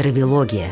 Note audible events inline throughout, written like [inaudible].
Травилогия.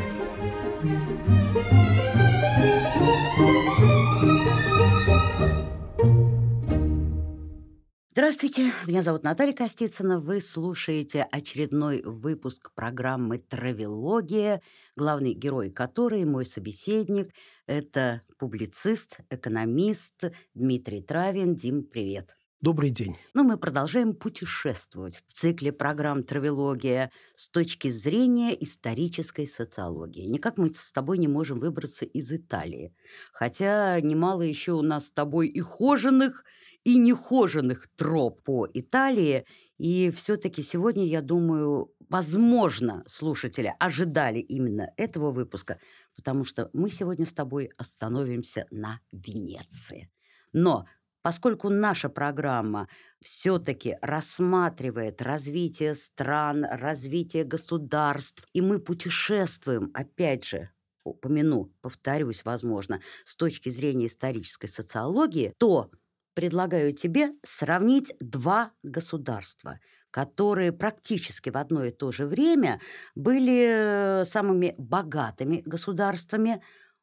Здравствуйте, меня зовут Наталья Костицына. Вы слушаете очередной выпуск программы «Травилогия», главный герой которой, мой собеседник, это публицист, экономист Дмитрий Травин. Дим, привет. Добрый день. Ну, мы продолжаем путешествовать в цикле программ «Травилогия» с точки зрения исторической социологии. Никак мы с тобой не можем выбраться из Италии. Хотя немало еще у нас с тобой и хоженых, и нехоженных троп по Италии. И все-таки сегодня, я думаю, возможно, слушатели ожидали именно этого выпуска, потому что мы сегодня с тобой остановимся на Венеции. Но поскольку наша программа все-таки рассматривает развитие стран, развитие государств, и мы путешествуем, опять же, упомяну, повторюсь, возможно, с точки зрения исторической социологии, то предлагаю тебе сравнить два государства, которые практически в одно и то же время были самыми богатыми государствами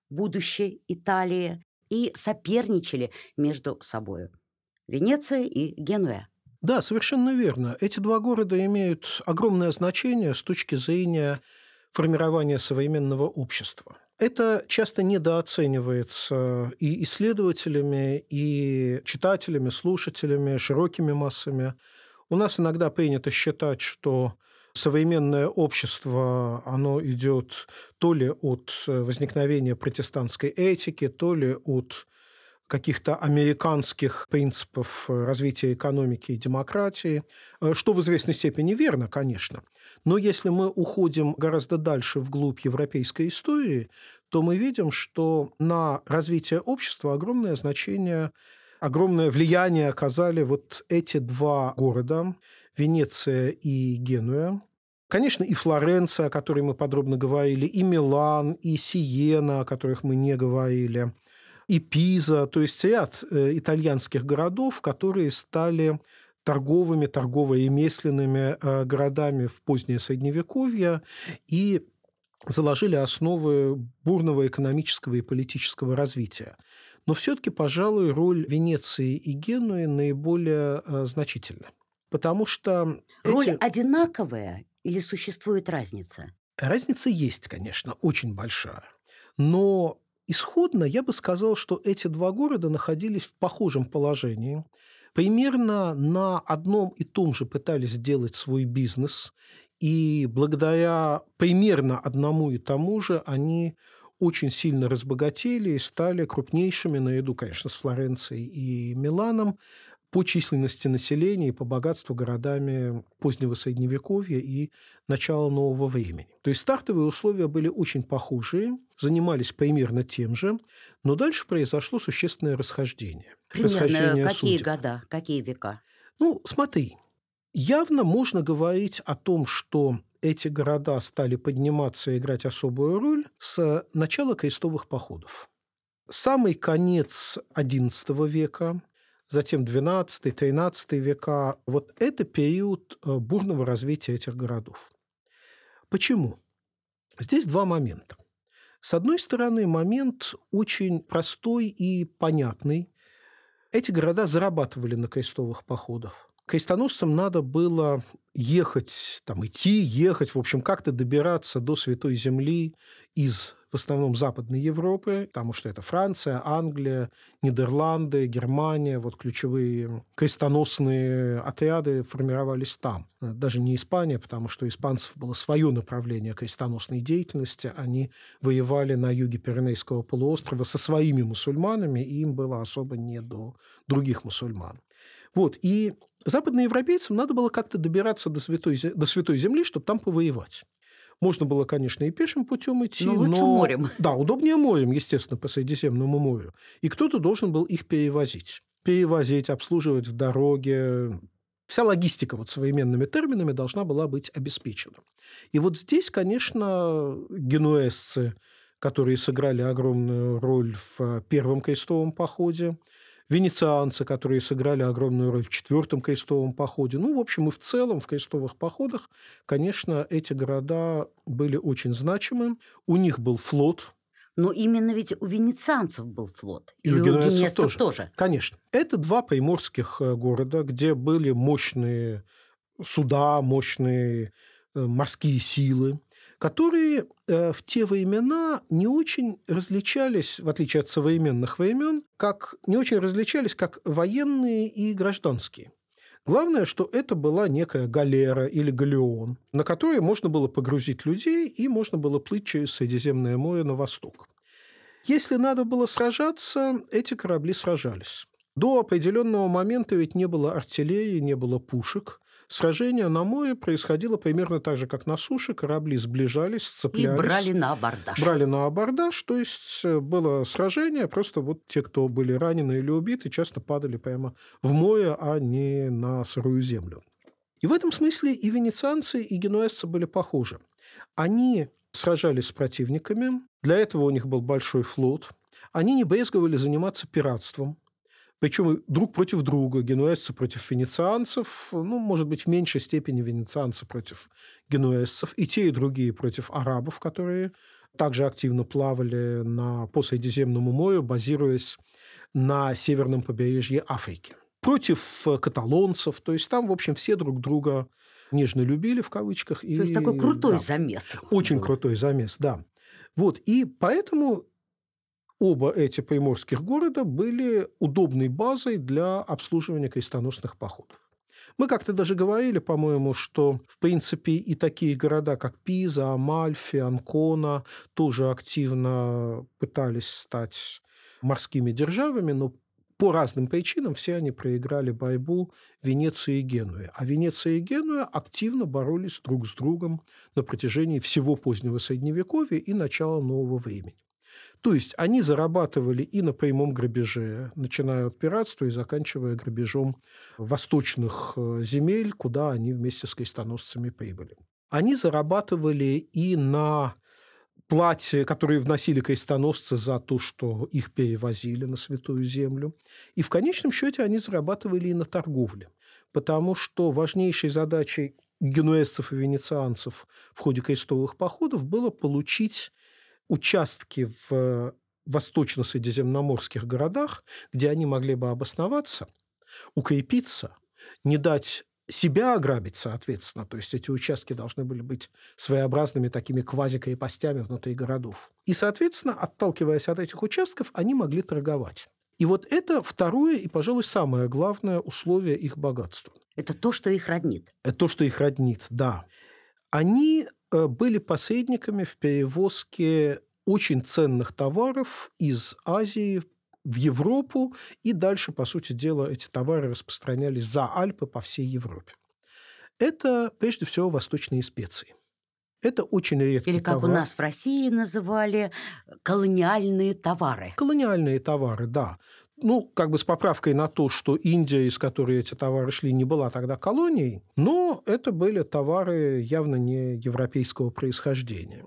будущей Италии и соперничали между собой. Венеция и Генуя. Да, совершенно верно. Эти два города имеют огромное значение с точки зрения формирования современного общества. Это часто недооценивается и исследователями, и читателями, слушателями, широкими массами. У нас иногда принято считать, что современное общество, оно идет то ли от возникновения протестантской этики, то ли от каких-то американских принципов развития экономики и демократии, что в известной степени верно, конечно. Но если мы уходим гораздо дальше вглубь европейской истории, то мы видим, что на развитие общества огромное значение, огромное влияние оказали вот эти два города – Венеция и Генуя. Конечно, и Флоренция, о которой мы подробно говорили, и Милан, и Сиена, о которых мы не говорили, и Пиза, то есть ряд э, итальянских городов, которые стали торговыми, торгово-ремесленными э, городами в позднее Средневековье и заложили основы бурного экономического и политического развития. Но все-таки, пожалуй, роль Венеции и Генуи наиболее э, значительна. Потому что... Роль эти... одинаковая или существует разница? Разница есть, конечно, очень большая. Но исходно я бы сказал, что эти два города находились в похожем положении примерно на одном и том же пытались сделать свой бизнес, и благодаря примерно одному и тому же они очень сильно разбогатели и стали крупнейшими, наряду, конечно, с Флоренцией и Миланом, по численности населения и по богатству городами позднего Средневековья и начала нового времени. То есть стартовые условия были очень похожие, занимались примерно тем же, но дальше произошло существенное расхождение. Примерно расхождение какие судеб. года, какие века? Ну, смотри, явно можно говорить о том, что эти города стали подниматься и играть особую роль с начала крестовых походов. Самый конец XI века, затем 12-13 века. Вот это период э, бурного развития этих городов. Почему? Здесь два момента. С одной стороны, момент очень простой и понятный. Эти города зарабатывали на крестовых походах. Крестоносцам надо было ехать, там, идти, ехать, в общем, как-то добираться до Святой Земли из в основном Западной Европы, потому что это Франция, Англия, Нидерланды, Германия, вот ключевые крестоносные отряды формировались там. Даже не Испания, потому что испанцев было свое направление крестоносной деятельности. Они воевали на юге Пиренейского полуострова со своими мусульманами, и им было особо не до других мусульман. Вот, и западноевропейцам надо было как-то добираться до Святой, до Святой Земли, чтобы там повоевать. Можно было, конечно, и пешим путем идти, но лучше но... морем. Да, удобнее морем, естественно, по Средиземному морю. И кто-то должен был их перевозить. Перевозить, обслуживать в дороге, Вся логистика вот современными терминами должна была быть обеспечена. И вот здесь, конечно, генуэзцы, которые сыграли огромную роль в первом крестовом походе, венецианцы, которые сыграли огромную роль в четвертом крестовом походе. Ну, в общем, и в целом в крестовых походах, конечно, эти города были очень значимы. У них был флот, но именно ведь у венецианцев был флот. И Или у генуэзцев тоже. тоже. Конечно. Это два приморских э, города, где были мощные суда, мощные э, морские силы, которые э, в те времена не очень различались, в отличие от современных времен, как не очень различались как военные и гражданские. Главное, что это была некая галера или галеон, на которой можно было погрузить людей и можно было плыть через Средиземное море на восток. Если надо было сражаться, эти корабли сражались. До определенного момента ведь не было артиллерии, не было пушек. Сражение на море происходило примерно так же, как на суше. Корабли сближались, И сцеплялись. брали на абордаж. Брали на абордаж, то есть э, было сражение, просто вот те, кто были ранены или убиты, часто падали прямо в море, а не на сырую землю. И в этом смысле и венецианцы, и генуэзцы были похожи. Они сражались с противниками, для этого у них был большой флот, они не брезговали заниматься пиратством, причем друг против друга, генуэзцы против венецианцев, ну, может быть, в меньшей степени венецианцы против генуэзцев, и те, и другие против арабов, которые также активно плавали на, по Средиземному морю, базируясь на северном побережье Африки. Против э, каталонцев, то есть там, в общем, все друг друга нежно любили, в кавычках. То есть такой крутой замес. Очень был. крутой замес, да. Вот, и поэтому оба эти приморских города были удобной базой для обслуживания крестоносных походов. Мы как-то даже говорили, по-моему, что, в принципе, и такие города, как Пиза, Амальфи, Анкона, тоже активно пытались стать морскими державами, но по разным причинам все они проиграли борьбу Венеции и Генуи. А Венеция и Генуя активно боролись друг с другом на протяжении всего позднего Средневековья и начала нового времени. То есть они зарабатывали и на прямом грабеже, начиная от пиратства и заканчивая грабежом восточных э, земель, куда они вместе с крестоносцами прибыли. Они зарабатывали и на платья, которые вносили крестоносцы за то, что их перевозили на Святую Землю. И в конечном счете они зарабатывали и на торговле, потому что важнейшей задачей генуэзцев и венецианцев в ходе крестовых походов было получить участки в восточно-средиземноморских городах, где они могли бы обосноваться, укрепиться, не дать себя ограбить, соответственно. То есть эти участки должны были быть своеобразными такими квазикрепостями внутри городов. И, соответственно, отталкиваясь от этих участков, они могли торговать. И вот это второе и, пожалуй, самое главное условие их богатства. Это то, что их роднит. Это то, что их роднит, да. Они э, были посредниками в перевозке очень ценных товаров из Азии в Европу, и дальше, по сути дела, эти товары распространялись за Альпы по всей Европе. Это, прежде всего, восточные специи. Это очень редкий Или как товар. у нас в России называли колониальные товары. Колониальные товары, да. Ну, как бы с поправкой на то, что Индия, из которой эти товары шли, не была тогда колонией, но это были товары явно не европейского происхождения.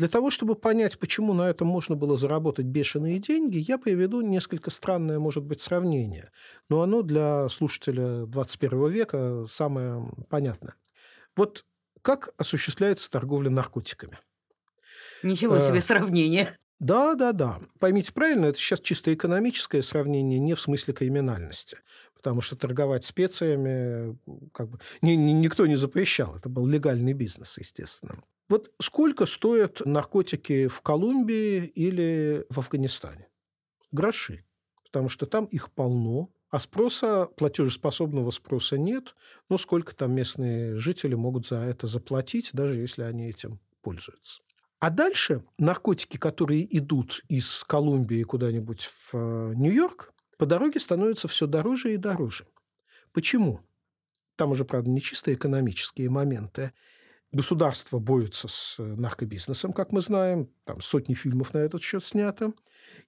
Для того, чтобы понять, почему на этом можно было заработать бешеные деньги, я приведу несколько странное, может быть, сравнение. Но оно для слушателя 21 века самое понятное. Вот как осуществляется торговля наркотиками? Ничего себе э, сравнение. Да, да, да. Поймите правильно, это сейчас чисто экономическое сравнение, не в смысле криминальности. Потому что торговать специями как бы, ни, ни, никто не запрещал. Это был легальный бизнес, естественно. Вот сколько стоят наркотики в Колумбии или в Афганистане? Гроши. Потому что там их полно, а спроса, платежеспособного спроса нет. Но сколько там местные жители могут за это заплатить, даже если они этим пользуются. А дальше наркотики, которые идут из Колумбии куда-нибудь в э, Нью-Йорк, по дороге становятся все дороже и дороже. Почему? Там уже, правда, не чисто экономические моменты. Государство борется с э, наркобизнесом, как мы знаем. Там сотни фильмов на этот счет снято.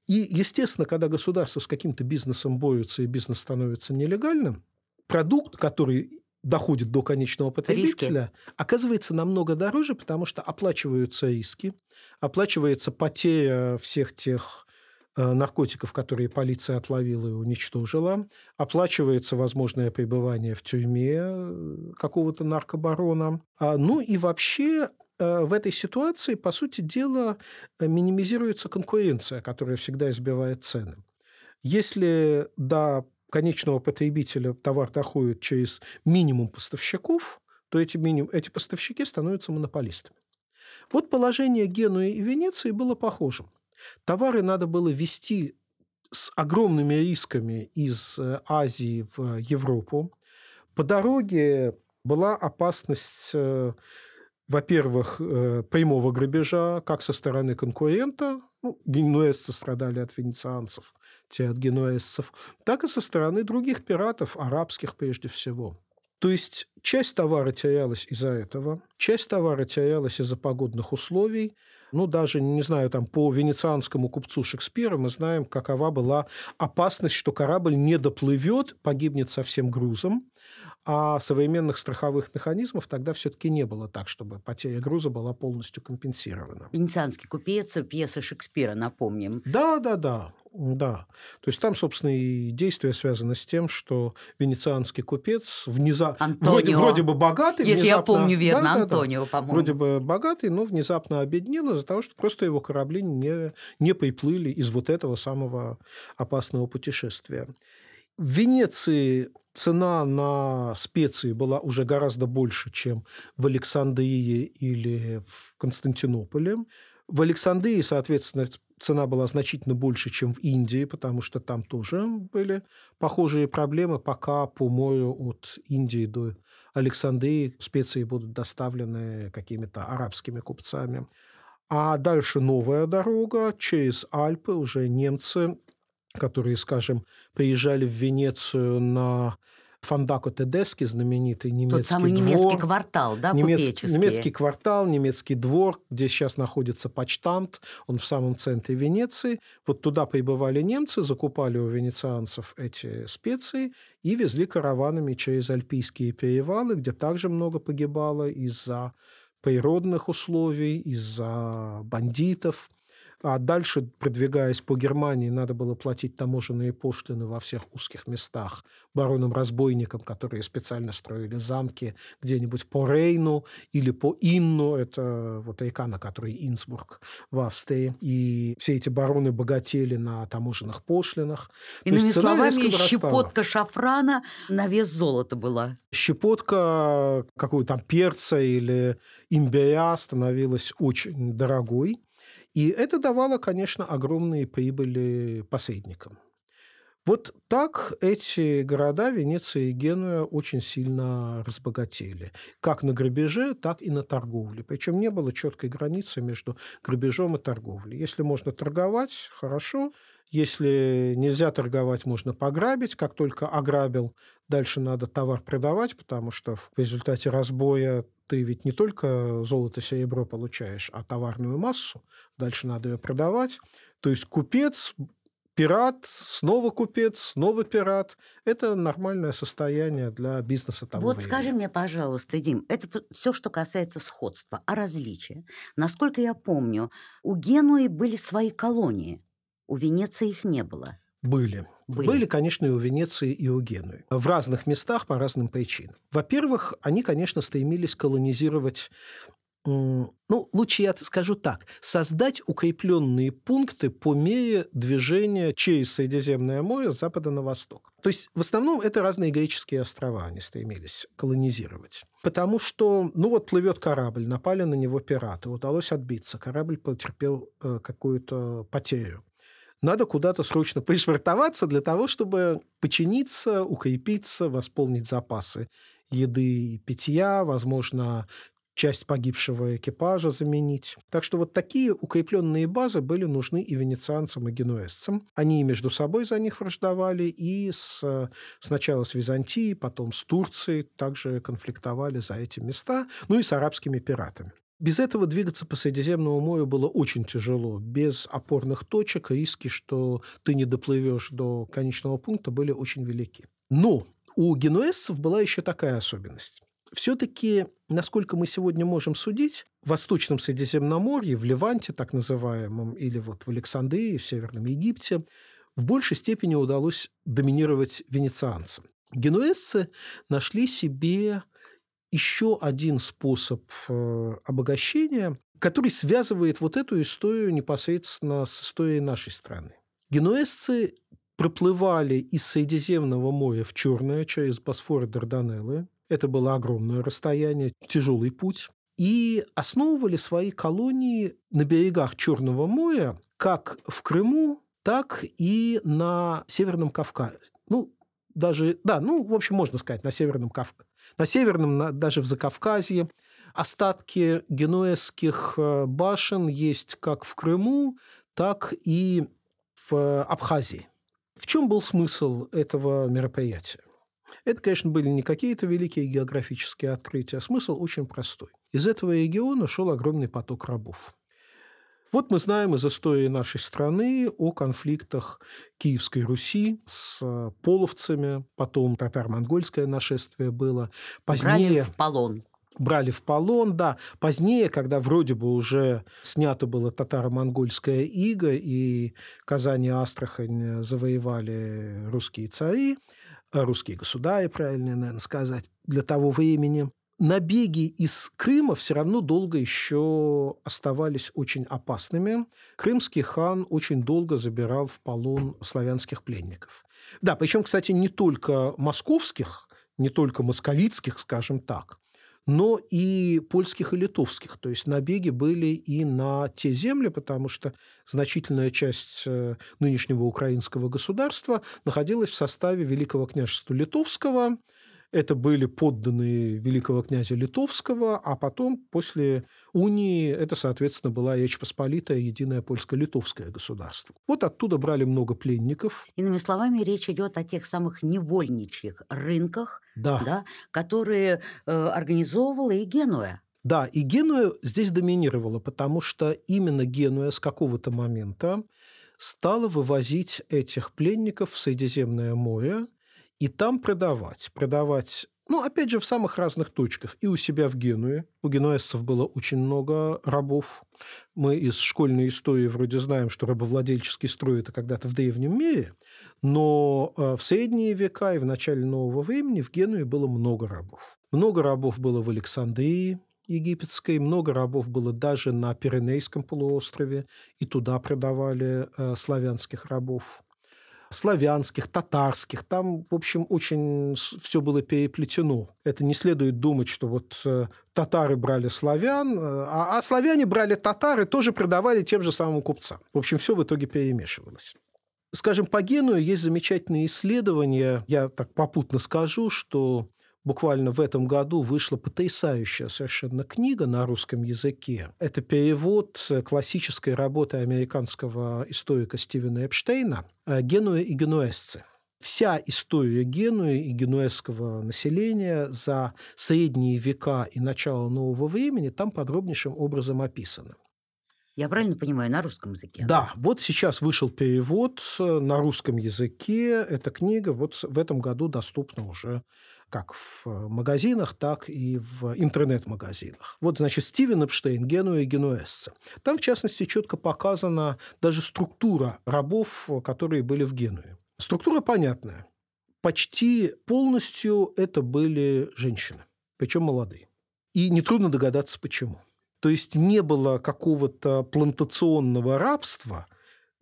И, естественно, когда государство с каким-то бизнесом борется и бизнес становится нелегальным, продукт, который доходит до конечного потребителя, риски. оказывается намного дороже, потому что оплачиваются риски, оплачивается потеря всех тех наркотиков, которые полиция отловила и уничтожила, оплачивается возможное пребывание в тюрьме э, какого-то наркобарона. А, ну и вообще э, в этой ситуации, по сути дела, минимизируется конкуренция, которая всегда избивает цены. Если до конечного потребителя товар доходит через минимум поставщиков, то эти, минимум, эти поставщики становятся монополистами. Вот положение Генуи и Венеции было похожим. Товары надо было вести с огромными рисками из э, Азии в Европу. По дороге была опасность э, во-первых, э, прямого грабежа, как со стороны конкурента, ну, генуэзцы страдали от венецианцев, те от генуэзцев, так и со стороны других пиратов, арабских прежде всего. То есть часть товара терялась из-за этого, часть товара терялась из-за погодных условий. Ну, даже, не знаю, там по венецианскому купцу Шекспира мы знаем, какова была опасность, что корабль не доплывет, погибнет со всем грузом. А современных страховых механизмов тогда все-таки не было так, чтобы потеря груза была полностью компенсирована. Венецианский купец, пьеса Шекспира, напомним. Да, да, да. Да. То есть там, собственно, и действие связано с тем, что венецианский купец внезапно... Вроде, вроде бы богатый, Если внезапно... я помню верно, да, Антонио, да, да. по-моему. Вроде бы богатый, но внезапно обеднел из-за того, что просто его корабли не, не приплыли из вот этого самого опасного путешествия. В Венеции цена на специи была уже гораздо больше, чем в Александрии или в Константинополе. В Александрии, соответственно, цена была значительно больше, чем в Индии, потому что там тоже были похожие проблемы, пока по морю от Индии до Александрии специи будут доставлены какими-то арабскими купцами. А дальше новая дорога через Альпы, уже немцы которые, скажем, приезжали в Венецию на Фандако Тедески, знаменитый немецкий Тот самый двор. немецкий квартал, да, немецкий, немецкий квартал, немецкий двор, где сейчас находится почтамт, он в самом центре Венеции. Вот туда прибывали немцы, закупали у венецианцев эти специи и везли караванами через Альпийские перевалы, где также много погибало из-за природных условий, из-за бандитов – а дальше, продвигаясь по Германии, надо было платить таможенные пошлины во всех узких местах баронам-разбойникам, которые специально строили замки где-нибудь по Рейну или по Инну, это вот река, на которой Инсбург в Австрии. И все эти бароны богатели на таможенных пошлинах. Иными словами, щепотка шафрана на вес золота была. Щепотка какого-то там перца или имбиря становилась очень дорогой. И это давало, конечно, огромные прибыли посредникам. Вот так эти города, Венеция и Генуя, очень сильно разбогатели. Как на грабеже, так и на торговле. Причем не было четкой границы между грабежом и торговлей. Если можно торговать, хорошо. Если нельзя торговать, можно пограбить. Как только ограбил, дальше надо товар продавать, потому что в результате разбоя ты ведь не только золото, серебро получаешь, а товарную массу. Дальше надо ее продавать. То есть купец пират, снова купец, снова пират. Это нормальное состояние для бизнеса того Вот времени. скажи мне, пожалуйста, Дим, это все, что касается сходства, а различия. Насколько я помню, у Генуи были свои колонии, у Венеции их не было. Были. Были. Были, конечно, и у Венеции, и у Генуи. В разных местах по разным причинам. Во-первых, они, конечно, стремились колонизировать ну, лучше я скажу так, создать укрепленные пункты по мере движения через Средиземное море с запада на восток. То есть, в основном, это разные греческие острова они стремились колонизировать. Потому что, ну вот плывет корабль, напали на него пираты, удалось отбиться, корабль потерпел э, какую-то потерю. Надо куда-то срочно пришвартоваться для того, чтобы починиться, укрепиться, восполнить запасы еды и питья, возможно, часть погибшего экипажа заменить. Так что вот такие укрепленные базы были нужны и венецианцам, и генуэзцам. Они между собой за них враждовали, и с, сначала с Византией, потом с Турцией также конфликтовали за эти места, ну и с арабскими пиратами. Без этого двигаться по Средиземному морю было очень тяжело. Без опорных точек риски, что ты не доплывешь до конечного пункта, были очень велики. Но у генуэзцев была еще такая особенность. Все-таки, насколько мы сегодня можем судить, в Восточном Средиземноморье, в Ливанте так называемом, или вот в Александрии, в Северном Египте, в большей степени удалось доминировать венецианцам. Генуэзцы нашли себе еще один способ э, обогащения, который связывает вот эту историю непосредственно с историей нашей страны. Генуэзцы проплывали из Средиземного моря в Черное через Босфор и Дарданеллы, это было огромное расстояние, тяжелый путь. И основывали свои колонии на берегах Черного моря как в Крыму, так и на Северном Кавказе. Ну, даже, да, ну, в общем, можно сказать, на Северном Кавказе. На Северном, даже в Закавказье. Остатки генуэзских э, башен есть как в Крыму, так и в Абхазии. В чем был смысл этого мероприятия? Это, конечно, были не какие-то великие географические открытия, а смысл очень простой. Из этого региона шел огромный поток рабов. Вот мы знаем из истории нашей страны о конфликтах Киевской Руси с половцами, потом татаро-монгольское нашествие было. Позднее... Брали в полон. Брали в полон, да. Позднее, когда вроде бы уже снято было татаро-монгольское иго, и Казань и Астрахань завоевали русские цари, русские государи, правильно, наверное, сказать, для того времени, набеги из Крыма все равно долго еще оставались очень опасными. Крымский хан очень долго забирал в полон славянских пленников. Да, причем, кстати, не только московских, не только московицких, скажем так, но и польских и литовских. То есть набеги были и на те земли, потому что значительная часть э, нынешнего украинского государства находилась в составе Великого княжества Литовского, это были подданные великого князя Литовского, а потом, после унии, это, соответственно, была Речь Посполитая, единое польско-литовское государство. Вот оттуда брали много пленников. Иными словами, речь идет о тех самых невольничьих рынках, да. Да, которые э, организовывала и Генуя. Да, и Генуя здесь доминировала, потому что именно Генуя с какого-то момента стала вывозить этих пленников в Средиземное море, и там продавать. Продавать ну, опять же, в самых разных точках. И у себя в Генуе. У генуэзцев было очень много рабов. Мы из школьной истории вроде знаем, что рабовладельческий строй – это когда-то в древнем мире. Но э, в средние века и в начале нового времени в Генуе было много рабов. Много рабов было в Александрии, египетской, много рабов было даже на Пиренейском полуострове, и туда продавали э, славянских рабов славянских, татарских. Там, в общем, очень все было переплетено. Это не следует думать, что вот э, татары брали славян, э, а, а славяне брали татары, тоже продавали тем же самым купцам. В общем, все в итоге перемешивалось. Скажем, по Геную есть замечательные исследования. Я так попутно скажу, что буквально в этом году вышла потрясающая совершенно книга на русском языке. Это перевод классической работы американского историка Стивена Эпштейна «Генуя и генуэзцы». Вся история Генуи и генуэзского населения за средние века и начало нового времени там подробнейшим образом описана. Я правильно понимаю, на русском языке? Да, вот сейчас вышел перевод э, на русском языке. Эта книга вот в этом году доступна уже как в магазинах, так и в интернет-магазинах. Вот, значит, Стивен Эпштейн, Генуя и генуэзцы. Там, в частности, четко показана даже структура рабов, которые были в Генуе. Структура понятная. Почти полностью это были женщины, причем молодые. И нетрудно догадаться, почему. То есть не было какого-то плантационного рабства,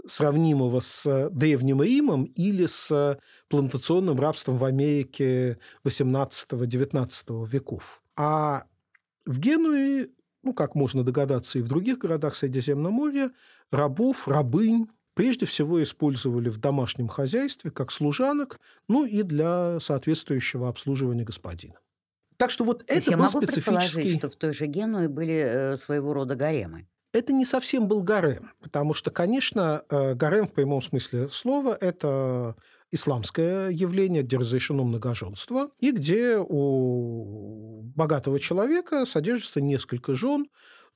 сравнимого с Древним Римом или с плантационным рабством в Америке XVIII-XIX веков. А в Генуе, ну, как можно догадаться, и в других городах Средиземноморья, рабов, рабынь прежде всего использовали в домашнем хозяйстве как служанок, ну и для соответствующего обслуживания господина. Так что вот То это я был могу специфический... предположить, что в той же Генуе были э, своего рода гаремы. Это не совсем был гарем, потому что, конечно, э, гарем в прямом смысле слова – это исламское явление, где разрешено многоженство, и где у богатого человека содержится несколько жен,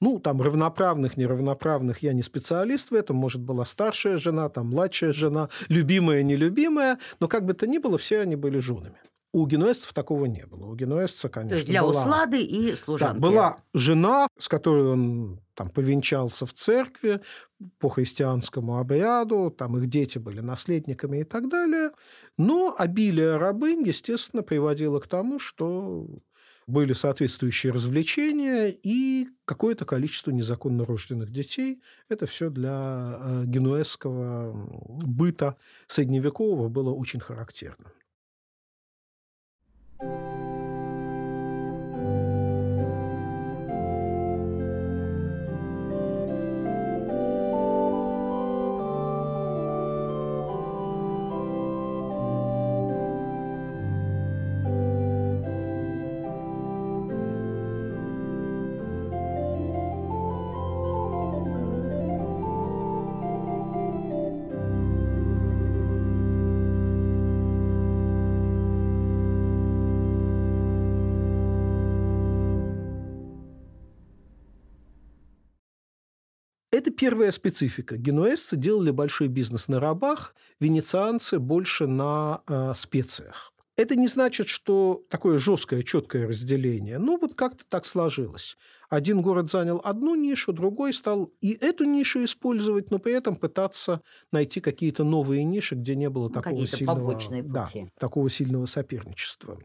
ну, там, равноправных, неравноправных, я не специалист в этом, может, была старшая жена, там, младшая жена, любимая, нелюбимая, но как бы то ни было, все они были женами. У генуэзцев такого не было. У генуэзца, конечно, То есть для была... услады и Да, служанки. была жена, с которой он там повенчался в церкви по христианскому обряду, там их дети были наследниками и так далее. Но обилие рабынь, естественно, приводило к тому, что были соответствующие развлечения и какое-то количество незаконно рожденных детей. Это все для э, генуэзского быта средневекового было очень характерно. Это первая специфика. Генуэзцы делали большой бизнес на рабах, венецианцы больше на э, специях. Это не значит, что такое жесткое, четкое разделение. Ну, вот как-то так сложилось. Один город занял одну нишу, другой стал и эту нишу использовать, но при этом пытаться найти какие-то новые ниши, где не было Ну, такого сильного, да, такого сильного соперничества.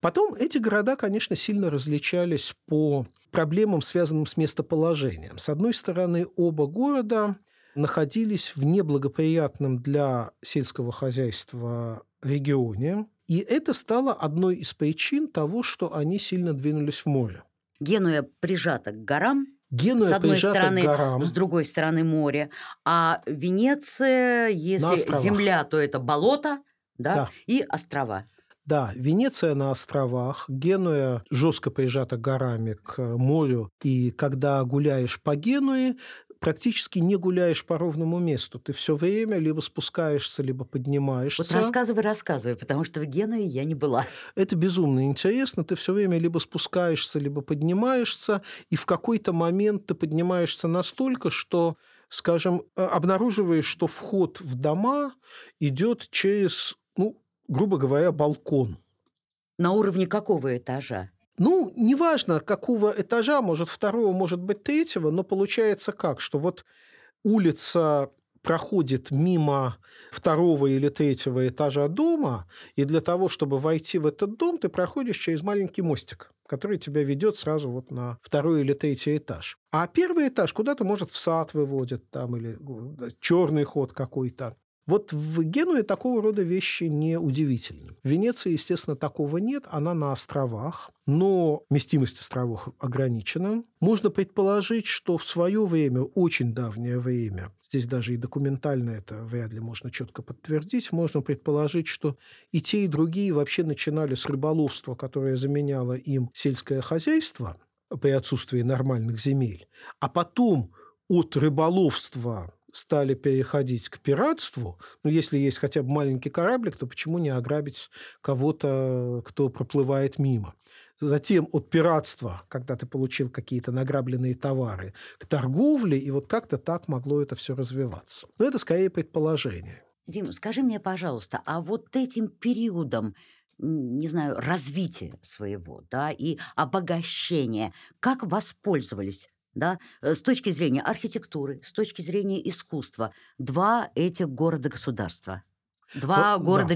Потом эти города, конечно, сильно различались по проблемам, связанным с местоположением. С одной стороны, оба города находились в неблагоприятном для сельского хозяйства регионе, и это стало одной из причин того, что они сильно двинулись в море. Генуя прижата к горам, Генуя с одной стороны, горам. с другой стороны море, а Венеция, если земля, то это болото, да, Да. и острова. Да, Венеция на островах, Генуя жестко прижата горами к морю, и когда гуляешь по Генуе, практически не гуляешь по ровному месту. Ты все время либо спускаешься, либо поднимаешься. Вот рассказывай, рассказывай, потому что в Генуе я не была. Это безумно интересно. Ты все время либо спускаешься, либо поднимаешься, и в какой-то момент ты поднимаешься настолько, что скажем, э, обнаруживаешь, что вход в дома идет через, ну, грубо говоря, балкон. На уровне какого этажа? Ну, неважно, какого этажа, может, второго, может быть, третьего, но получается как, что вот улица проходит мимо второго или третьего этажа дома, и для того, чтобы войти в этот дом, ты проходишь через маленький мостик, который тебя ведет сразу вот на второй или третий этаж. А первый этаж куда-то, может, в сад выводит там, или черный ход какой-то. Вот в Генуе такого рода вещи не удивительны. В Венеции, естественно, такого нет, она на островах, но вместимость островов ограничена. Можно предположить, что в свое время, очень давнее время, здесь даже и документально это вряд ли можно четко подтвердить, можно предположить, что и те, и другие вообще начинали с рыболовства, которое заменяло им сельское хозяйство при отсутствии нормальных земель, а потом от рыболовства стали переходить к пиратству, ну, если есть хотя бы маленький кораблик, то почему не ограбить кого-то, кто проплывает мимо? затем от пиратства, когда ты получил какие-то награбленные товары, к торговле, и вот как-то так могло это все развиваться. Но это скорее предположение. Дим, скажи мне, пожалуйста, а вот этим периодом не знаю, развития своего, да, и обогащения, как воспользовались да, э, с точки зрения архитектуры, с точки зрения искусства, два этих города-государства? Два Во- города да.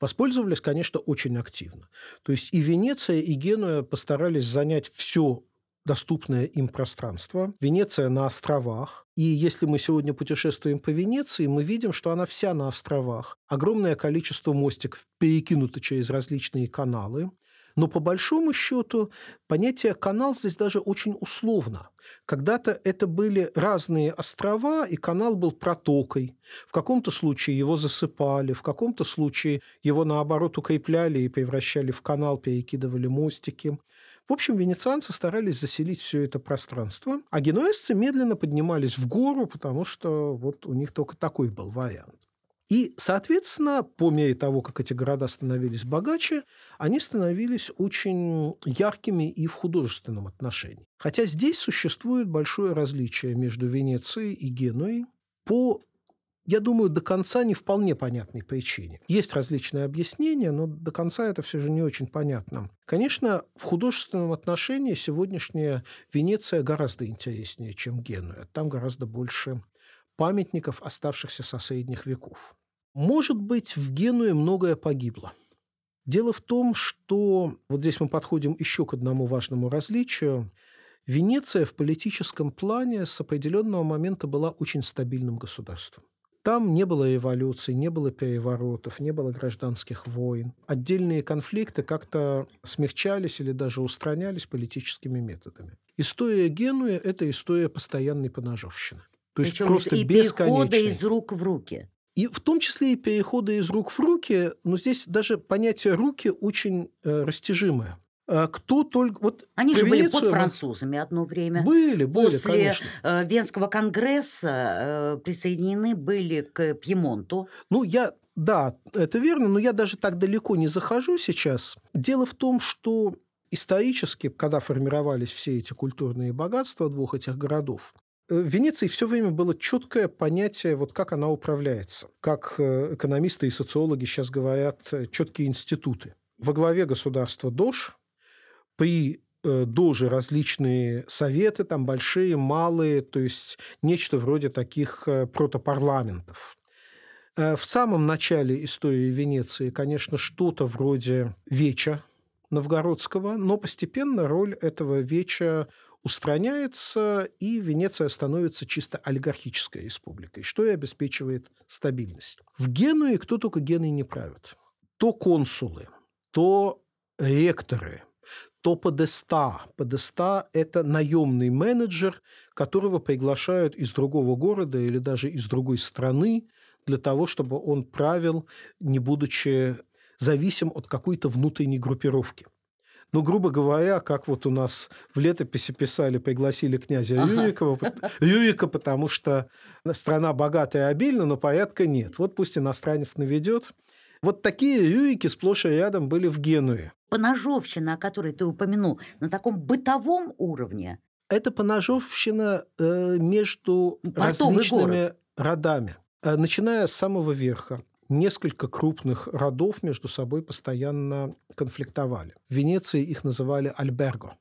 Воспользовались, конечно, очень активно. То есть и Венеция, и Генуя постарались занять все доступное им пространство. Венеция на островах. И если мы сегодня путешествуем по Венеции, мы видим, что она вся на островах. Огромное количество мостиков перекинуто через различные каналы. Но по большому счету понятие канал здесь даже очень условно. Когда-то это были разные острова, и канал был протокой. В каком-то случае его засыпали, в каком-то случае его, наоборот, укрепляли и превращали в канал, перекидывали мостики. В общем, венецианцы старались заселить все это пространство, а генуэзцы медленно поднимались в гору, потому что вот у них только такой был вариант. И, соответственно, по мере того, как эти города становились богаче, они становились очень яркими и в художественном отношении. Хотя здесь существует большое различие между Венецией и Генуей по я думаю, до конца не вполне понятной причине. Есть различные объяснения, но до конца это все же не очень понятно. Конечно, в художественном отношении сегодняшняя Венеция гораздо интереснее, чем Генуя. Там гораздо больше памятников, оставшихся со средних веков. Может быть, в Генуе многое погибло. Дело в том, что вот здесь мы подходим еще к одному важному различию. Венеция в политическом плане с определенного момента была очень стабильным государством. Там не было эволюции, не было переворотов, не было гражданских войн. Отдельные конфликты как-то смягчались или даже устранялись политическими методами. История Генуи – это история постоянной поножовщины. То есть Причем просто и перехода бесконечной. из рук в руки. И в том числе и переходы из рук в руки, но здесь даже понятие «руки» очень э, растяжимое. А кто только... Вот Они же были Венецию под мы- французами одно время. Были, были, После конечно. э, Венского конгресса э, присоединены были к Пьемонту. Ну, я, да, это верно, но я даже так далеко не захожу сейчас. Дело в том, что исторически, когда формировались все эти культурные богатства двух этих городов, в Венеции все время было четкое понятие, вот как она управляется. Как э, экономисты и социологи сейчас говорят, э, четкие институты. Во главе государства Дож, при э, Доже различные советы, там большие, малые, то есть нечто вроде таких э, протопарламентов. Э, В самом начале истории Венеции, конечно, что-то вроде веча новгородского, но постепенно роль этого веча устраняется, и Венеция становится чисто олигархической республикой, что и обеспечивает стабильность. В Генуе кто только Геной не правит. То консулы, то ректоры, то подеста. Подеста – это наемный менеджер, которого приглашают из другого города или даже из другой страны для того, чтобы он правил, не будучи зависим от какой-то внутренней группировки. Ну, грубо говоря, как вот у нас в летописи писали, пригласили князя Ага. Рюрикова, Рюрика, потому что страна богатая и обильна, но порядка нет. Вот пусть иностранец наведет. Вот такие Рюрики сплошь и рядом были в Генуе. Поножовщина, о которой ты упомянул, на таком бытовом уровне. Это поножовщина э, между Портовый различными родами. Э, Начиная с самого верха. Несколько крупных родов между собой постоянно конфликтовали. В Венеции их называли альберго.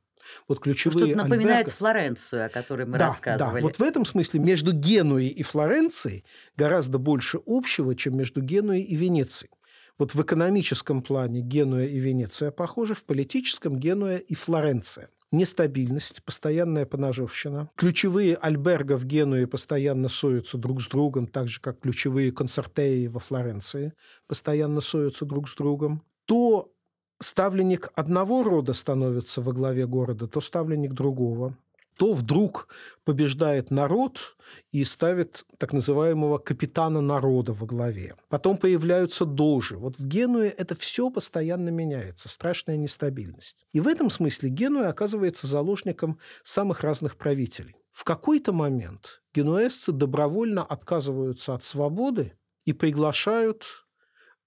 Вот ключевые Что-то напоминает альберго- Флоренцию, о которой мы да, рассказывали. Да, вот в этом смысле между Генуей и Флоренцией гораздо больше общего, чем между Генуей и Венецией. Вот в экономическом плане Генуя и Венеция похожи, в политическом Генуя и Флоренция. Нестабильность, постоянная поножовщина. Ключевые альберго в Генуе постоянно ссорятся друг с другом, так же, как ключевые концертерии во Флоренции постоянно ссорятся друг с другом. То ставленник одного рода становится во главе города, то ставленник другого. То вдруг побеждает народ и ставит так называемого капитана народа во главе. Потом появляются дожи. Вот в Генуе это все постоянно меняется, страшная нестабильность. И в этом смысле Генуя оказывается заложником самых разных правителей. В какой-то момент генуэзцы добровольно отказываются от свободы и приглашают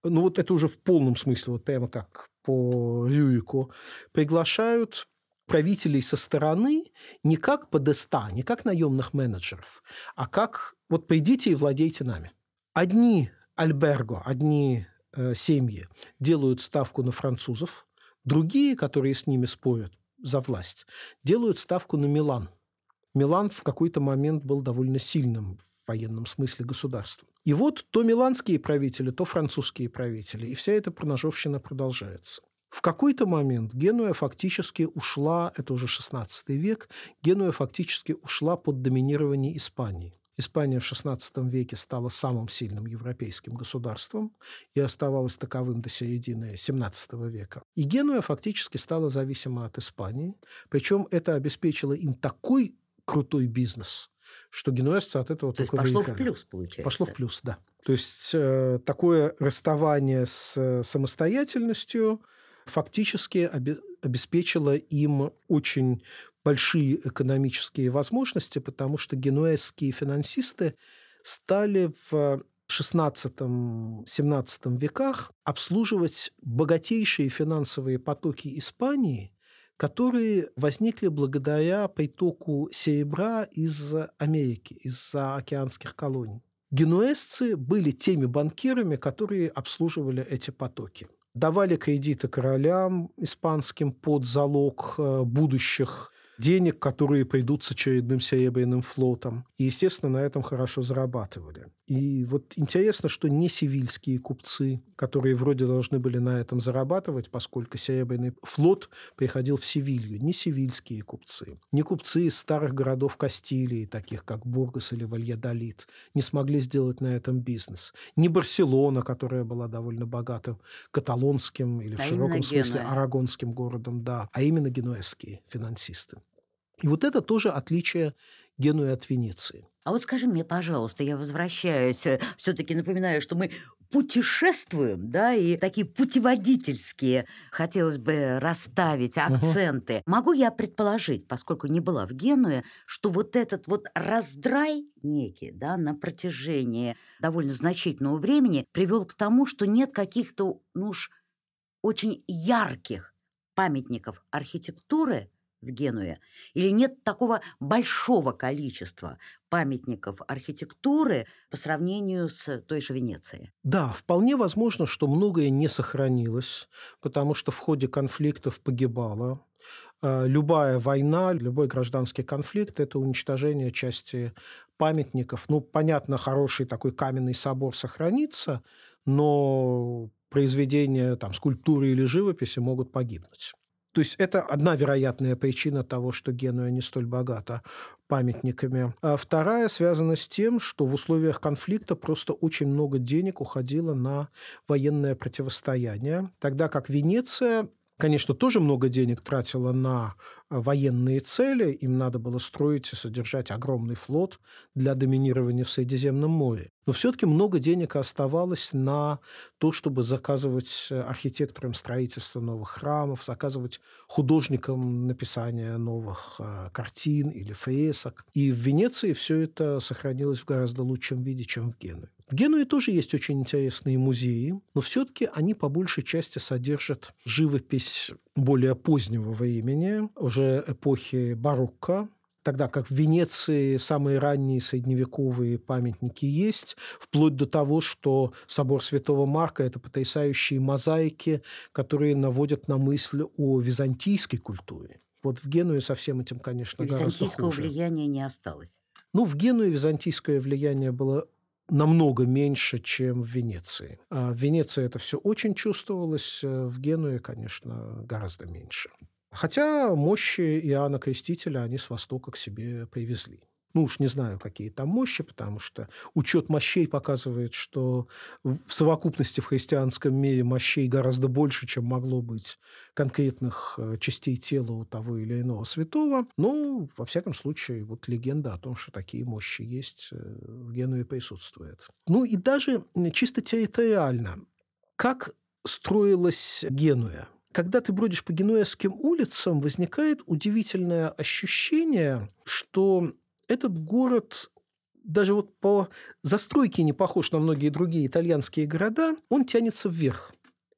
ну вот это уже в полном смысле, вот прямо как по Рюику, приглашают правителей со стороны не как подеста, не как наемных менеджеров, а как вот придите и владейте нами. Одни альберго, одни э, семьи делают ставку на французов, другие, которые с ними спорят за власть, делают ставку на Милан. Милан в какой-то момент был довольно сильным в военном смысле государством. И вот то миланские правители, то французские правители, и вся эта проножовщина продолжается. В какой-то момент Генуя фактически ушла, это уже 16 век, Генуя фактически ушла под доминирование Испании. Испания в XVI веке стала самым сильным европейским государством и оставалась таковым до середины XVII века. И Генуя фактически стала зависима от Испании, причем это обеспечило им такой крутой бизнес, что генуэзцы от этого То только есть пошло выиграли. в плюс, получается. Пошло в плюс, да. То есть э, такое расставание с э, самостоятельностью фактически обе- обеспечило им очень большие экономические возможности, потому что генуэзские финансисты стали в XVI-XVII веках обслуживать богатейшие финансовые потоки Испании, которые возникли благодаря притоку серебра из Америки, из океанских колоний. Генуэзцы были теми банкирами, которые обслуживали эти потоки. Давали кредиты королям испанским под залог э, будущих денег, которые придут с очередным серебряным флотом. И, естественно, на этом хорошо зарабатывали. И вот интересно, что не севильские купцы, которые вроде должны были на этом зарабатывать, поскольку серебряный флот приходил в Севилью, не севильские купцы, не купцы из старых городов Кастилии, таких как Бургас или Вальядолит, не смогли сделать на этом бизнес. Не Барселона, которая была довольно богатым каталонским или в А широком именно смысле Генуя. арагонским городом, да, а именно генуэзские финансисты. И вот это тоже отличие Генуи от Венеции. А вот скажи мне, пожалуйста, я возвращаюсь, все-таки напоминаю, что мы путешествуем, да, и такие путеводительские, хотелось бы расставить акценты. Могу я предположить, поскольку не была в Генуе, что вот этот вот раздрай некий, да, на протяжении довольно значительного времени привел к тому, что нет каких-то, ну уж, очень ярких памятников архитектуры в Генуе, или нет такого большого количества памятников архитектуры по сравнению с той же Венецией? Да, вполне возможно, что многое не сохранилось, потому что в ходе конфликтов погибало. Э, Любая война, любой гражданский конфликт – это уничтожение части памятников. Ну, понятно, хороший такой каменный собор сохранится, но произведения там, скульптуры или живописи могут погибнуть. То есть это одна вероятная причина того, что Генуя не столь богата памятниками. А вторая связана с тем, что в условиях конфликта просто очень много денег уходило на военное противостояние, тогда как Венеция конечно, тоже много денег тратила на э, военные цели. Им надо было строить и содержать огромный флот для доминирования в Средиземном море. Но все-таки много денег оставалось на то, чтобы заказывать э, архитекторам строительство новых храмов, заказывать художникам написание новых э, картин или фресок. И в Венеции все это сохранилось в гораздо лучшем виде, чем в Генуе. В Генуе тоже есть очень интересные музеи, но все-таки они по большей части содержат живопись более позднего времени, уже эпохи барокко, тогда как в Венеции самые ранние средневековые памятники есть, вплоть до того, что собор Святого Марка – это потрясающие мозаики, которые наводят на мысль о византийской культуре. Вот в Генуе со всем этим, конечно, гораздо Византийского хуже. влияния не осталось. Ну, в Генуе византийское влияние было намного меньше, чем в Венеции. А в Венеции это все очень чувствовалось, э, в Генуе, конечно, гораздо меньше. Хотя мощи Иоанна Крестителя они с Востока к себе привезли. Ну уж не знаю, какие там мощи, потому что учет мощей показывает, что в совокупности в христианском мире мощей гораздо больше, чем могло быть конкретных э, частей тела у того или иного святого. Но, во всяком случае, вот легенда о том, что такие мощи есть, э, в Генуе присутствует. Ну и даже чисто территориально. Как строилась Генуя? Когда ты бродишь по генуэзским улицам, возникает удивительное ощущение, что этот город даже вот по застройке не похож на многие другие итальянские города, он тянется вверх.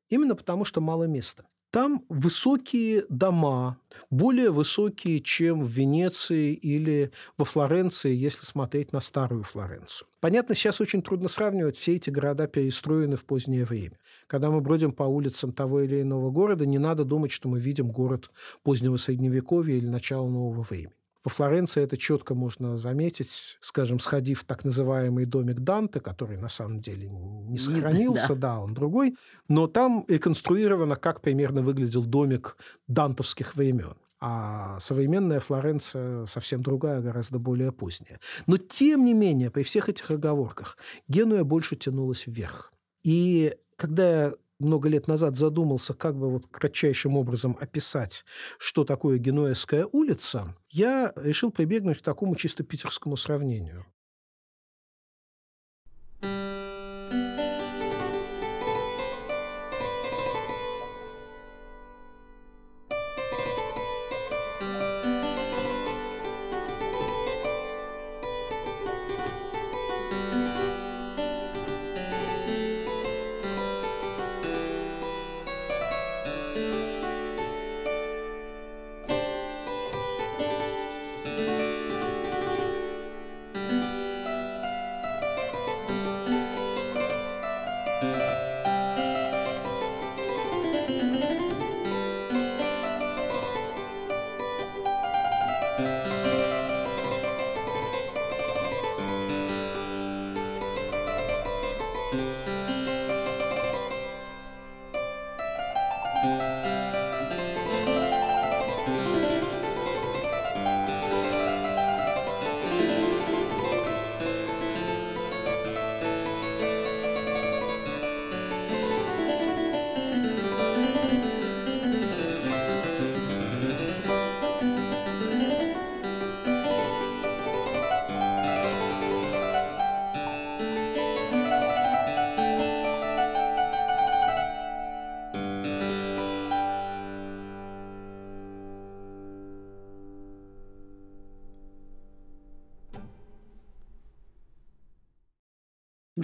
Именно потому, что мало места. Там высокие дома, более высокие, чем в Венеции или во Флоренции, если смотреть на старую Флоренцию. Понятно, сейчас очень трудно сравнивать. Все эти города перестроены в позднее время. Когда мы бродим по улицам того или иного города, не надо думать, что мы видим город позднего Средневековья или начала нового времени. Во Флоренции это четко можно заметить, скажем, сходив в так называемый домик Данте, который на самом деле не сохранился, да. да, он другой, но там реконструировано, как примерно выглядел домик дантовских времен. А современная Флоренция совсем другая, гораздо более поздняя. Но, тем не менее, при всех этих оговорках, Генуя больше тянулась вверх. И когда я много лет назад задумался, как бы вот кратчайшим образом описать, что такое Генуэзская улица, я решил прибегнуть к такому чисто питерскому сравнению.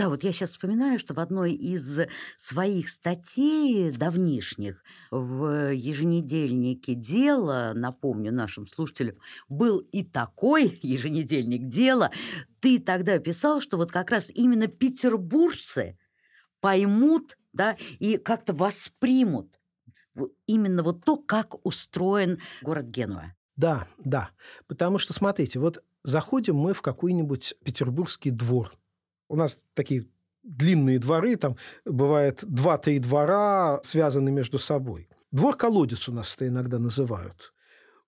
Да, вот я сейчас вспоминаю, что в одной из своих статей давнишних в еженедельнике «Дело», напомню нашим слушателям, был и такой [laughs] еженедельник «Дело», ты тогда писал, что вот как раз именно петербуржцы поймут да, и как-то воспримут именно вот то, как устроен город Генуа. Да, да. Потому что, смотрите, вот заходим мы в какой-нибудь петербургский двор – у нас такие длинные дворы, там бывает два-три двора, связаны между собой. Двор-колодец у нас это иногда называют.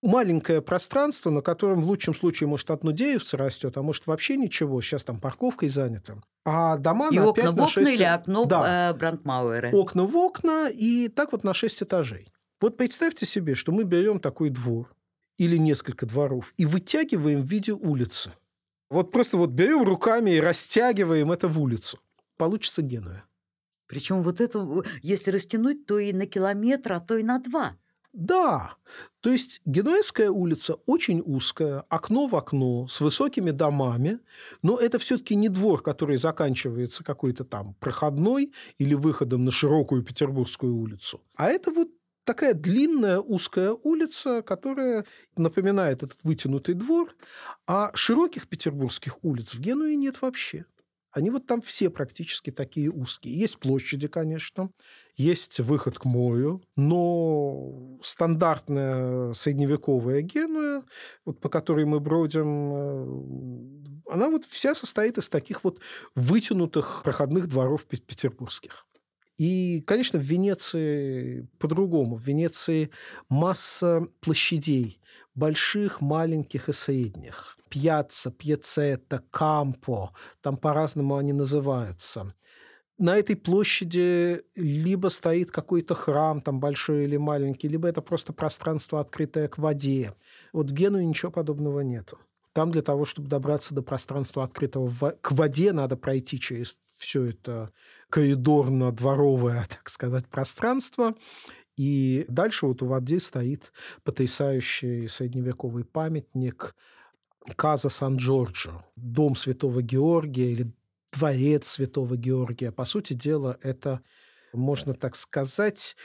Маленькое пространство, на котором в лучшем случае, может, одно деревце растет, а может, вообще ничего. Сейчас там парковкой занято. А дома и на окна 5 в на окна 6... или окно да. э, Брандмауэра? Окна в окна и так вот на 6 этажей. Вот представьте себе, что мы берем такой двор или несколько дворов и вытягиваем в виде улицы – вот просто вот берем руками и растягиваем это в улицу. Получится Генуя. Причем вот это, если растянуть, то и на километр, а то и на два. Да, то есть Генуэзская улица очень узкая, окно в окно, с высокими домами, но это все-таки не двор, который заканчивается какой-то там проходной или выходом на широкую Петербургскую улицу, а это вот такая длинная узкая улица, которая напоминает этот вытянутый двор, а широких петербургских улиц в Генуе нет вообще. Они вот там все практически такие узкие. Есть площади, конечно, есть выход к морю, но стандартная средневековая Генуя, вот по которой мы бродим, э, она вот вся состоит из таких вот вытянутых проходных дворов петербургских. И, конечно, в Венеции по-другому. В Венеции масса площадей, больших, маленьких и средних. Пьяцца, пьяцета, кампо, там по-разному они называются. На этой площади либо стоит какой-то храм, там большой или маленький, либо это просто пространство, открытое к воде. Вот в Генуе ничего подобного нету. Там для того, чтобы добраться до пространства открытого к воде, надо пройти через все это коридорно-дворовое, [laughs] так сказать, пространство. И дальше вот у воды стоит потрясающий средневековый памятник Каза Сан-Джорджо, дом Святого Георгия или дворец Святого Георгия. По сути дела, это, можно так сказать,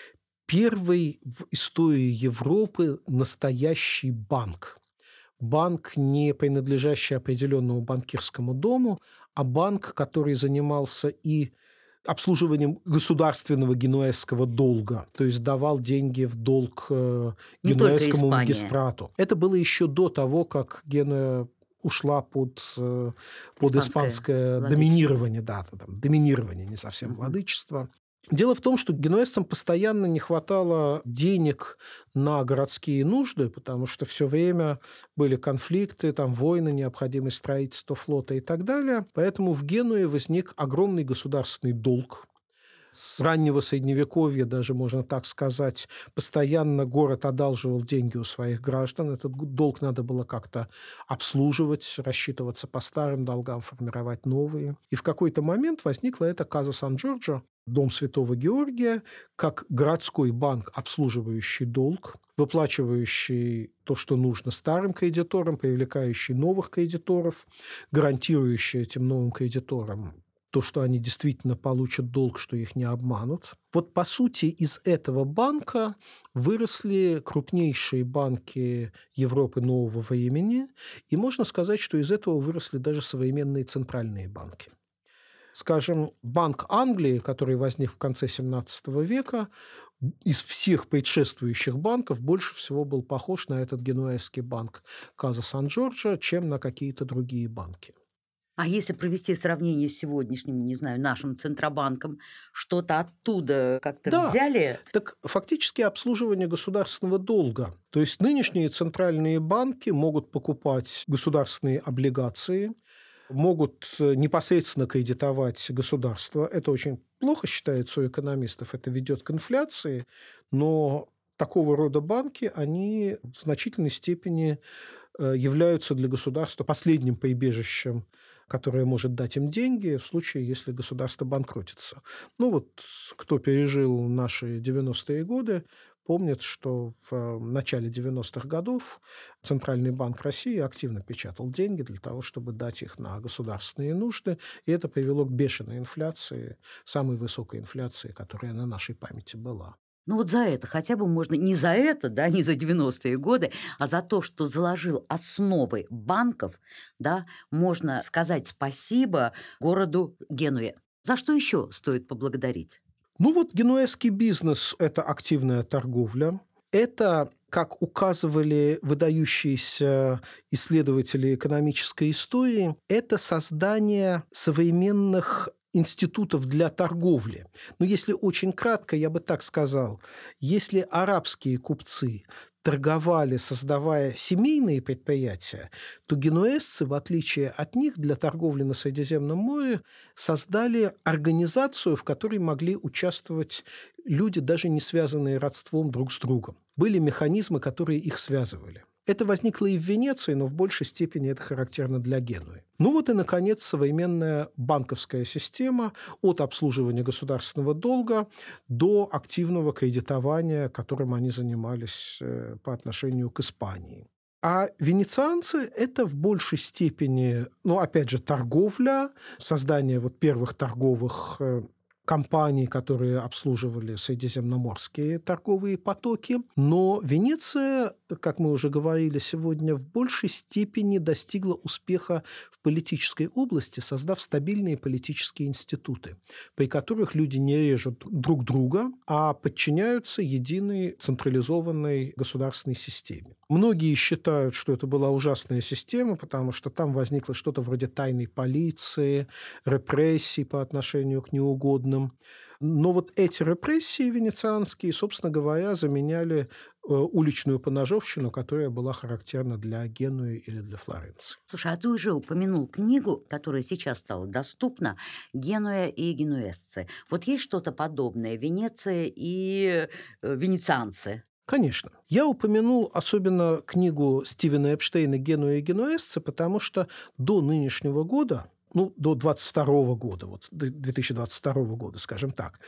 первый в истории Европы настоящий банк. Банк, не принадлежащий определенному банкирскому дому, а банк, который занимался и обслуживанием государственного генуэзского долга, то есть давал деньги в долг э, генуэзскому магистрату. Это было еще до того, как Генуя ушла под, э, под испанское, испанское доминирование, да, там, доминирование, не совсем владычество. Дело в том, что генуэзцам постоянно не хватало денег на городские нужды, потому что все время были конфликты, там войны, необходимость строительства флота и так далее. Поэтому в Генуе возник огромный государственный долг, с раннего Средневековья, даже можно так сказать, постоянно город одалживал деньги у своих граждан. Этот долг надо было как-то обслуживать, рассчитываться по старым долгам, формировать новые. И в какой-то момент возникла эта Каза Сан-Джорджо, Дом Святого Георгия, как городской банк, обслуживающий долг, выплачивающий то, что нужно старым кредиторам, привлекающий новых кредиторов, гарантирующий этим новым кредиторам то, что они действительно получат долг, что их не обманут. Вот, по сути, из этого банка выросли крупнейшие банки Европы нового времени, и можно сказать, что из этого выросли даже современные центральные банки. Скажем, Банк Англии, который возник в конце XVII века, из всех предшествующих банков больше всего был похож на этот генуэзский банк Каза Сан-Джорджо, чем на какие-то другие банки. А если провести сравнение с сегодняшним, не знаю, нашим Центробанком, что-то оттуда как-то да, взяли? Так фактически обслуживание государственного долга. То есть нынешние центральные банки могут покупать государственные облигации, могут э, непосредственно кредитовать государство. Это очень плохо считается у экономистов, это ведет к инфляции, но такого рода банки, они в значительной степени являются для государства последним прибежищем которая может дать им деньги в случае, если государство банкротится. Ну вот кто пережил наши 90-е годы, помнит, что в э, начале 90-х годов Центральный банк России активно печатал деньги для того, чтобы дать их на государственные нужды, и это привело к бешеной инфляции, самой высокой инфляции, которая на нашей памяти была. Ну вот за это хотя бы можно, не за это, да, не за 90-е годы, а за то, что заложил основы банков, да, можно сказать спасибо городу Генуе. За что еще стоит поблагодарить? Ну вот генуэзский бизнес – это активная торговля, это как указывали выдающиеся исследователи экономической истории, это создание современных институтов для торговли. Но если очень кратко, я бы так сказал, если арабские купцы торговали, создавая семейные предприятия, то генуэзцы, в отличие от них, для торговли на Средиземном море создали организацию, в которой могли участвовать люди, даже не связанные родством друг с другом. Были механизмы, которые их связывали. Это возникло и в Венеции, но в большей степени это характерно для Генуи. Ну вот и, наконец, современная банковская система от обслуживания государственного долга до активного кредитования, которым они занимались э, по отношению к Испании. А венецианцы – это в большей степени, ну, опять же, торговля, создание вот первых торговых э, компаний, которые обслуживали средиземноморские торговые потоки. Но Венеция, как мы уже говорили сегодня, в большей степени достигла успеха в политической области, создав стабильные политические институты, при которых люди не режут друг друга, а подчиняются единой централизованной государственной системе. Многие считают, что это была ужасная система, потому что там возникло что-то вроде тайной полиции, репрессий по отношению к неугодным. Но вот эти репрессии венецианские, собственно говоря, заменяли э, уличную поножовщину, которая была характерна для Генуи или для Флоренции. Слушай, а ты уже упомянул книгу, которая сейчас стала доступна, «Генуя и генуэзцы». Вот есть что-то подобное, Венеция и э, венецианцы? Конечно. Я упомянул особенно книгу Стивена Эпштейна «Генуя и генуэзцы», потому что до нынешнего года, ну, до 22 года, вот, 2022 года, скажем так,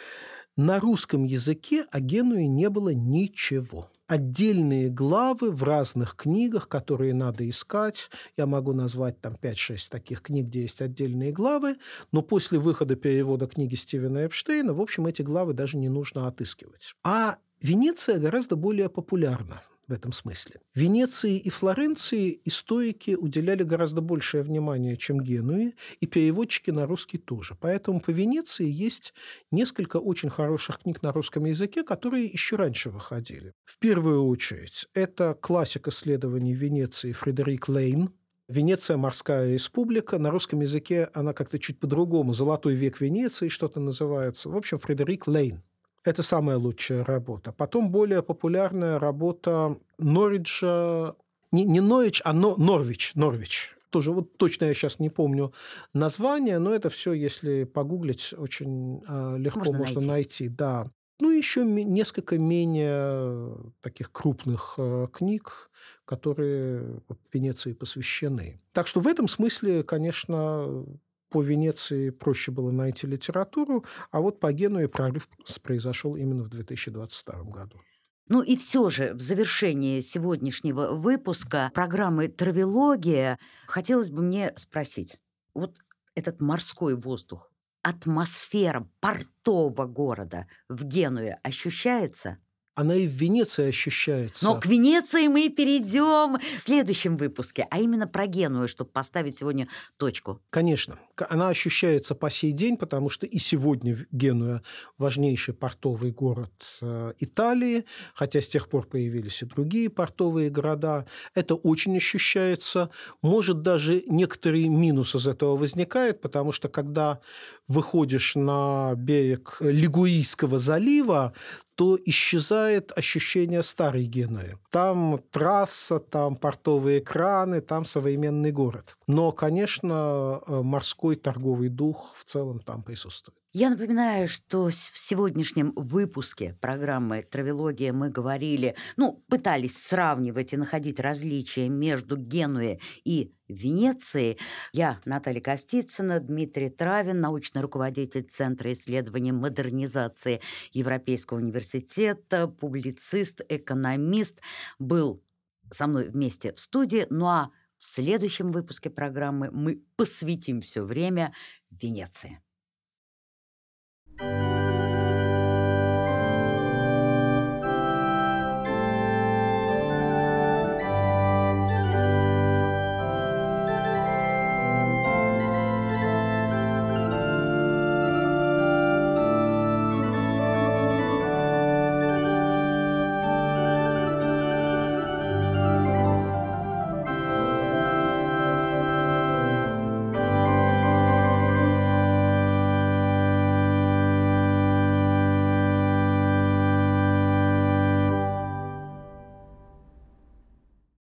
на русском языке о Генуе не было ничего. Отдельные главы в разных книгах, которые надо искать. Я могу назвать там 5-6 таких книг, где есть отдельные главы, но после выхода перевода книги Стивена Эпштейна, в общем, эти главы даже не нужно отыскивать. А Венеция гораздо более популярна в этом смысле. Венеции и Флоренции историки уделяли гораздо большее внимание, чем Генуи, и переводчики на русский тоже. Поэтому по Венеции есть несколько очень хороших книг на русском языке, которые еще раньше выходили. В первую очередь, это классик исследований Венеции Фредерик Лейн, Венеция – морская республика. На русском языке она как-то чуть по-другому. «Золотой век Венеции» что-то называется. В общем, Фредерик Лейн. Это самая лучшая работа. Потом более популярная работа Норриджа, не, не Норвич, а Но, Норвич, Норвич. Тоже вот точно я сейчас не помню название, но это все, если погуглить, очень э, легко можно, можно найти. найти. Да. Ну, еще несколько менее таких крупных э, книг, которые Венеции посвящены. Так что в этом смысле, конечно, по Венеции проще было найти литературу, а вот по Генуе прорыв произошел именно в 2022 году. Ну и все же в завершении сегодняшнего выпуска программы «Травология» хотелось бы мне спросить. Вот этот морской воздух, атмосфера портового города в Генуе ощущается? Она и в Венеции ощущается. Но к Венеции мы перейдем в следующем выпуске, а именно про Геную, чтобы поставить сегодня точку. Конечно. Она ощущается по сей день, потому что и сегодня Генуя важнейший портовый город э, Италии, хотя с тех пор появились и другие портовые города. Это очень ощущается. Может, даже некоторые минусы из этого возникают, потому что когда выходишь на берег Лигуийского залива, то исчезает ощущение старой Генуи. Там трасса, там портовые краны, там современный город. Но, конечно, э, морской торговый дух в целом там присутствует. Я напоминаю, что в сегодняшнем выпуске программы «Травелогия» мы говорили, ну, пытались сравнивать и находить различия между Генуей и Венецией. Я Наталья Костицына, Дмитрий Травин, научный руководитель Центра исследований модернизации Европейского университета, публицист, экономист, был со мной вместе в студии. Ну а в следующем выпуске программы мы посвятим все время Венеции. thank you